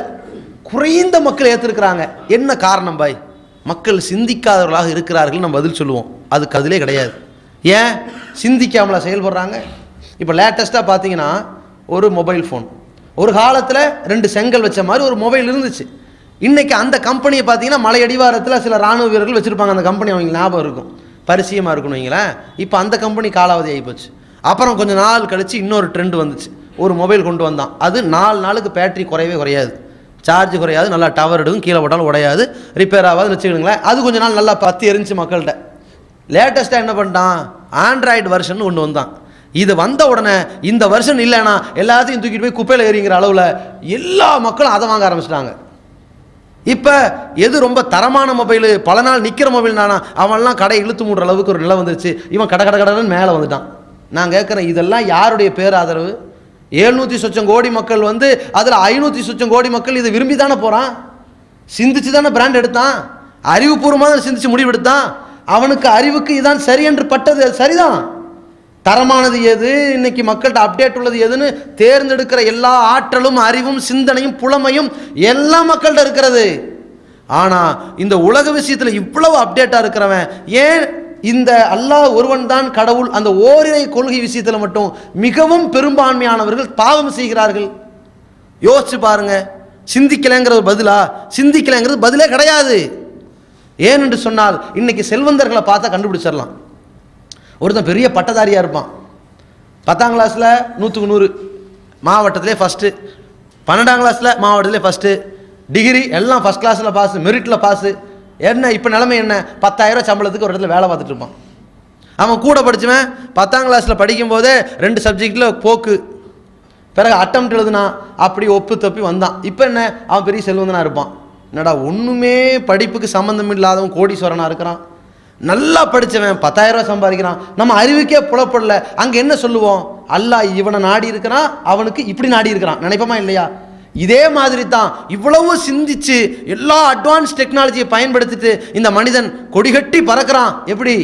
குறைந்த மக்கள் ஏற்றிருக்கிறாங்க என்ன காரணம் பாய்? மக்கள் சிந்திக்காதவர்களாக இருக்கிறார்கள் நம்ம பதில் சொல்லுவோம். அதுக்கு அதிலே கிடையாது. ஏன்? சிந்திக்காமல செயல்படுறாங்க? இப்போ லேட்டஸ்ட்டாக பார்த்தீங்கன்னா ஒரு மொபைல் ஃபோன் ஒரு காலத்தில் ரெண்டு செங்கல் வச்ச மாதிரி ஒரு மொபைல் இருந்துச்சு. இன்றைக்கி அந்த கம்பெனியை பார்த்தீங்கன்னா மலை அடிவாரத்தில் சில ராணுவ வீரர்கள் வச்சுருப்பாங்க. அந்த கம்பெனி அவங்க ஞாபகம் இருக்கும். பரிசியமாக இருக்கணும் வைங்களேன். இப்போ அந்த கம்பெனி காலாவதி ஆகிப்போச்சு அப்புறம் கொஞ்சம் நாள் கழித்து இன்னொரு ட்ரெண்ட் வந்துச்சு. ஒரு மொபைல் கொண்டு வந்தான். அது நாலு நாளுக்கு பேட்டரி குறையவே குறையாது. சார்ஜ் குறையாது நல்லா டவர் எடுக்கும் கீழே போட்டாலும் உடையாது. ரிப்பேர் ஆகாது வச்சுக்கிடுங்களேன் அது கொஞ்ச நாள் நல்லா பத்து எரிஞ்சு மக்கள்கிட்ட. லேட்டஸ்ட்டாக என்ன பண்ணிட்டான்? ஆண்ட்ராய்டு வெர்ஷன் ஒன்று வந்தான். இது வந்த உடனே இந்த வருஷன் இல்லைன்னா எல்லாத்தையும் தூக்கிட்டு போய் குப்பையில் எறிங்கிற அளவில் எல்லா மக்களும் அதை வாங்க ஆரம்பிச்சிட்டாங்க. இப்போ எது ரொம்ப தரமான மொபைலு பல நாள் நிற்கிற மொபைல் நானா? அவன்லாம் கடை இழுத்து மூடுற அளவுக்கு ஒரு நிலை வந்துருச்சு. இவன் கட கட கடைன்னு மேலே வந்துட்டான். நான் கேட்குறேன் இதெல்லாம் யாருடைய பேராதரவு? எழுநூற்றி சொச்சம் கோடி மக்கள் வந்து அதில் ஐநூற்றி சொச்சம் கோடி மக்கள் இதை விரும்பி தானே போகிறான் சிந்திச்சு தானே பிராண்ட் எடுத்தான்? அறிவுபூர்வமாக தான் சிந்திச்சு முடிவெடுத்தான்? அவனுக்கு அறிவுக்கு இதான் சரி என்று பட்டது அது சரிதான். தரமானது எது? இன்னைக்கு மக்கள்கிட்ட அப்டேட் உள்ளது எதுன்னு தேர்ந்தெடுக்கிற எல்லா ஆற்றலும் அறிவும் சிந்தனையும் புலமையும் எல்லா மக்கள்கிட்ட இருக்கிறது. ஆனால் இந்த உலக விஷயத்தில் இவ்வளவு அப்டேட்டாக இருக்கிறவன் ஏன் இந்த அல்லாஹ் ஒருவன் தான் கடவுள். அந்த ஓரிரை கொள்கை விஷயத்தில் மட்டும் மிகவும் பெரும்பான்மையானவர்கள் பாவம் செய்கிறார்கள். யோசிச்சு பாருங்க. சிந்திக்கலைங்கிறது பதிலா? சிந்திக்கலைங்கிறது பதிலே கிடையாது. ஏன் என்று சொன்னால் இன்னைக்கு செல்வந்தர்களை பார்த்தா கண்டுபிடிச்சிடலாம். ஒருத்தன் பெரிய பட்டதாரியாக இருப்பான். பத்தாம் கிளாஸில் நூற்றுக்கு நூறு. மாவட்டத்திலே ஃபஸ்ட்டு பன்னெண்டாம் கிளாஸில் மாவட்டத்திலே ஃபஸ்ட்டு டிகிரி எல்லாம் ஃபஸ்ட் கிளாஸில் பாஸ் மெரிட்டில் பாஸு என்ன இப்போ நிலமை என்ன? பத்தாயிரம் சம்பளத்துக்கு ஒரு இடத்துல வேலை பார்த்துட்டு இருப்பான். அவன் கூட படித்தவன் பத்தாம் கிளாஸில் படிக்கும்போதே ரெண்டு சப்ஜெக்டில் போக்கு. பிறகு அட்டம் எழுதுனா அப்படி ஒப்பு தப்பி வந்தான். இப்போ என்ன? அவன் பெரிய செல்வந்தனா இருப்பான். என்னடா ஒன்றுமே படிப்புக்கு சம்மந்தம் இல்லாதவன் கோடீஸ்வரனாக இருக்கிறான். நல்லா படித்தவன் பத்தாயிரம் சம்பாதிக்கிறான். நம்ம அறிவுக்கே புலப்படல. அங்கே என்ன சொல்லுவோம்? அல்லாஹ் இவனை நாடி இருக்கிறான் அவனுக்கு இப்படி நாடி இருக்கிறான். நினைப்போமா இல்லையா? இதே மாதிரி தான் இவ்வளவு சிந்திச்சு எல்லா அட்வான்ஸ் டெக்னாலஜியை பயன்படுத்திட்டு இந்த மனிதன் கொடிகட்டி பறக்கிறான். எப்படி?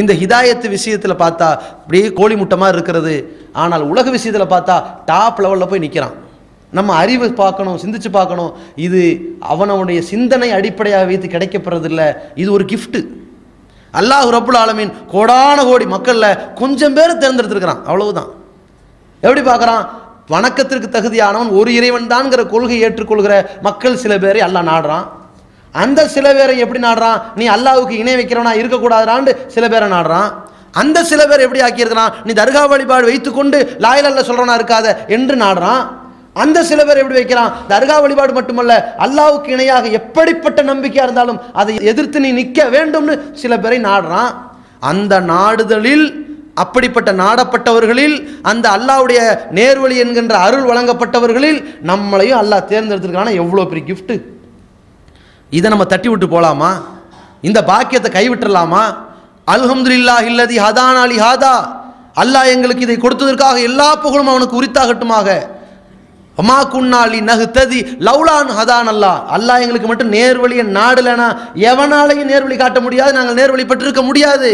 இந்த ஹிதாயத்து விஷயத்தில் பார்த்தா அப்படியே கோழி முட்டை மாதிரி இருக்கிறது. ஆனால் உலக விஷயத்தில் பார்த்தா டாப் லெவலில் போய் நிற்கிறான் நம்ம அறிவு பார்க்கணும் சிந்திச்சு பார்க்கணும். இது அவனவனுடைய சிந்தனை அடிப்படையாக வைத்து கிடைக்கப்படுறதில்ல. இது ஒரு கிஃப்ட்டு அல்லாஹ் ரப்புல் ஆலமீன் கோடான கோடி மக்களில் கொஞ்சம் பேர் தேர்ந்தெடுத்துருக்கிறான். அவ்வளவுதான். எப்படி பார்க்குறான்? வணக்கத்திற்கு தகுதியானவன் ஒரு இறைவன் தான்ங்கிற கொள்கை ஏற்றுக்கொள்கிற மக்கள் சில பேரை அல்லாஹ் நாடுறான். அந்த சில பேரை எப்படி நாடுறான்? நீ அல்லாவுக்கு இணை வைக்கிறவனா இருக்கக்கூடாதான்னு சில பேரை நாடுறான். அந்த சில பேர் எப்படி ஆக்கியிருக்கிறான்? நீ தர்கா வழிபாடு வைத்துக்கொண்டு லாயலல்ல சொல்கிறவனா இருக்காத என்று நாடுறான். அந்த சில பேர் எப்படி வைக்கிறான்? தர்கா வழிபாடு மட்டுமல்ல அல்லாவுக்கு இணையாக எப்படிப்பட்ட நம்பிக்கையாக இருந்தாலும் அதை எதிர்த்து நீ நிற்க வேண்டும்னு சில பேரை நாடுறான். அந்த நாடுதலில் அப்படிப்பட்ட நாடப்பட்டவர்களில் அந்த அல்லாஹ்வுடைய நேர்வழி என்கின்ற அருள் வழங்கப்பட்டவர்களில் நம்மளையும் அல்லாஹ் தேர்ந்தெடுத்திருக்கான. எவ்வளோ பெரிய கிஃப்ட்டு இதை நம்ம தட்டி விட்டு போகலாமா இந்த பாக்கியத்தை கைவிட்டுறலாமா? அல்ஹம்துலில்லாஹ் இல்லதி ஹதான் அலி ஹாதா. அல்லாஹ் எங்களுக்கு இதை கொடுத்ததற்காக எல்லா புகழும் அவனுக்கு உரித்தாகட்டுமாக. அம்மா குன்னாலி நகுத்ததி லவ்லான் ஹதான் அல்லாஹ். அல்லாஹ் எங்களுக்கு மட்டும் நேர்வழியை நாடலைனா எவனாலையும் நேர்வழி காட்ட முடியாது நாங்கள் நேர்வழி பெற்றிருக்க முடியாது.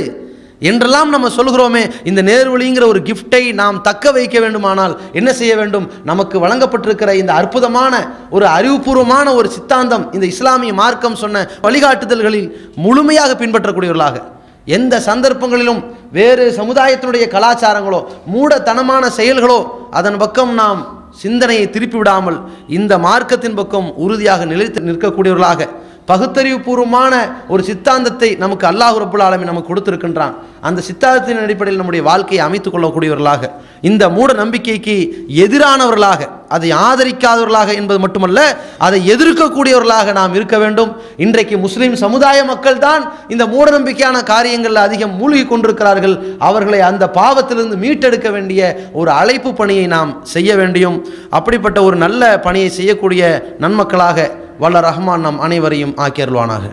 என்றெல்லாம் நம்ம சொல்கிறோமே இந்த நேர்வழிங்கிற ஒரு கிஃப்டை நாம் தக்க வைக்க வேண்டுமானால் என்ன செய்ய வேண்டும்? நமக்கு வழங்கப்பட்டிருக்கிற இந்த அற்புதமான ஒரு அறிவுபூர்வமான ஒரு சித்தாந்தம் இந்த இஸ்லாமிய மார்க்கம் சொன்ன வழிகாட்டுதல்களில் முழுமையாக பின்பற்றக்கூடியவர்களாக எந்த சந்தர்ப்பங்களிலும் வேறு சமுதாயத்தினுடைய கலாச்சாரங்களோ மூடத்தனமான செயல்களோ அதன் பக்கம் நாம் சிந்தனையை திருப்பி விடாமல் இந்த மார்க்கத்தின் பக்கம் உறுதியாக நிலைத்து நிற்கக்கூடியவர்களாக பகுத்தறிவு பூர்வமான ஒரு சித்தாந்தத்தை நமக்கு அல்லாஹ் ரபுல் ஆலமி நமக்கு கொடுத்திருக்கின்றான். அந்த சித்தாந்தத்தின் அடிப்படையில் நம்முடைய வாழ்க்கையை அமைத்துக் கொள்ளக்கூடியவர்களாக இந்த மூட நம்பிக்கைக்கு எதிரானவர்களாக அதை ஆதரிக்காதவர்களாக என்பது மட்டுமல்ல அதை எதிர்க்கக்கூடியவர்களாக நாம் இருக்க வேண்டும். இன்றைக்கு முஸ்லீம் சமுதாய மக்கள் தான் இந்த மூட நம்பிக்கையான காரியங்களில் அதிகம் மூழ்கி கொண்டிருக்கிறார்கள். அவர்களை அந்த பாவத்திலிருந்து மீட்டெடுக்க வேண்டிய ஒரு அழைப்பு பணியை நாம் செய்ய வேண்டியும் அப்படிப்பட்ட ஒரு நல்ல பணியை செய்யக்கூடிய நன்மக்களாக வல்ல ரஹ்மான் நம் அனைவரையும் ஆக்கியருள்வானாக.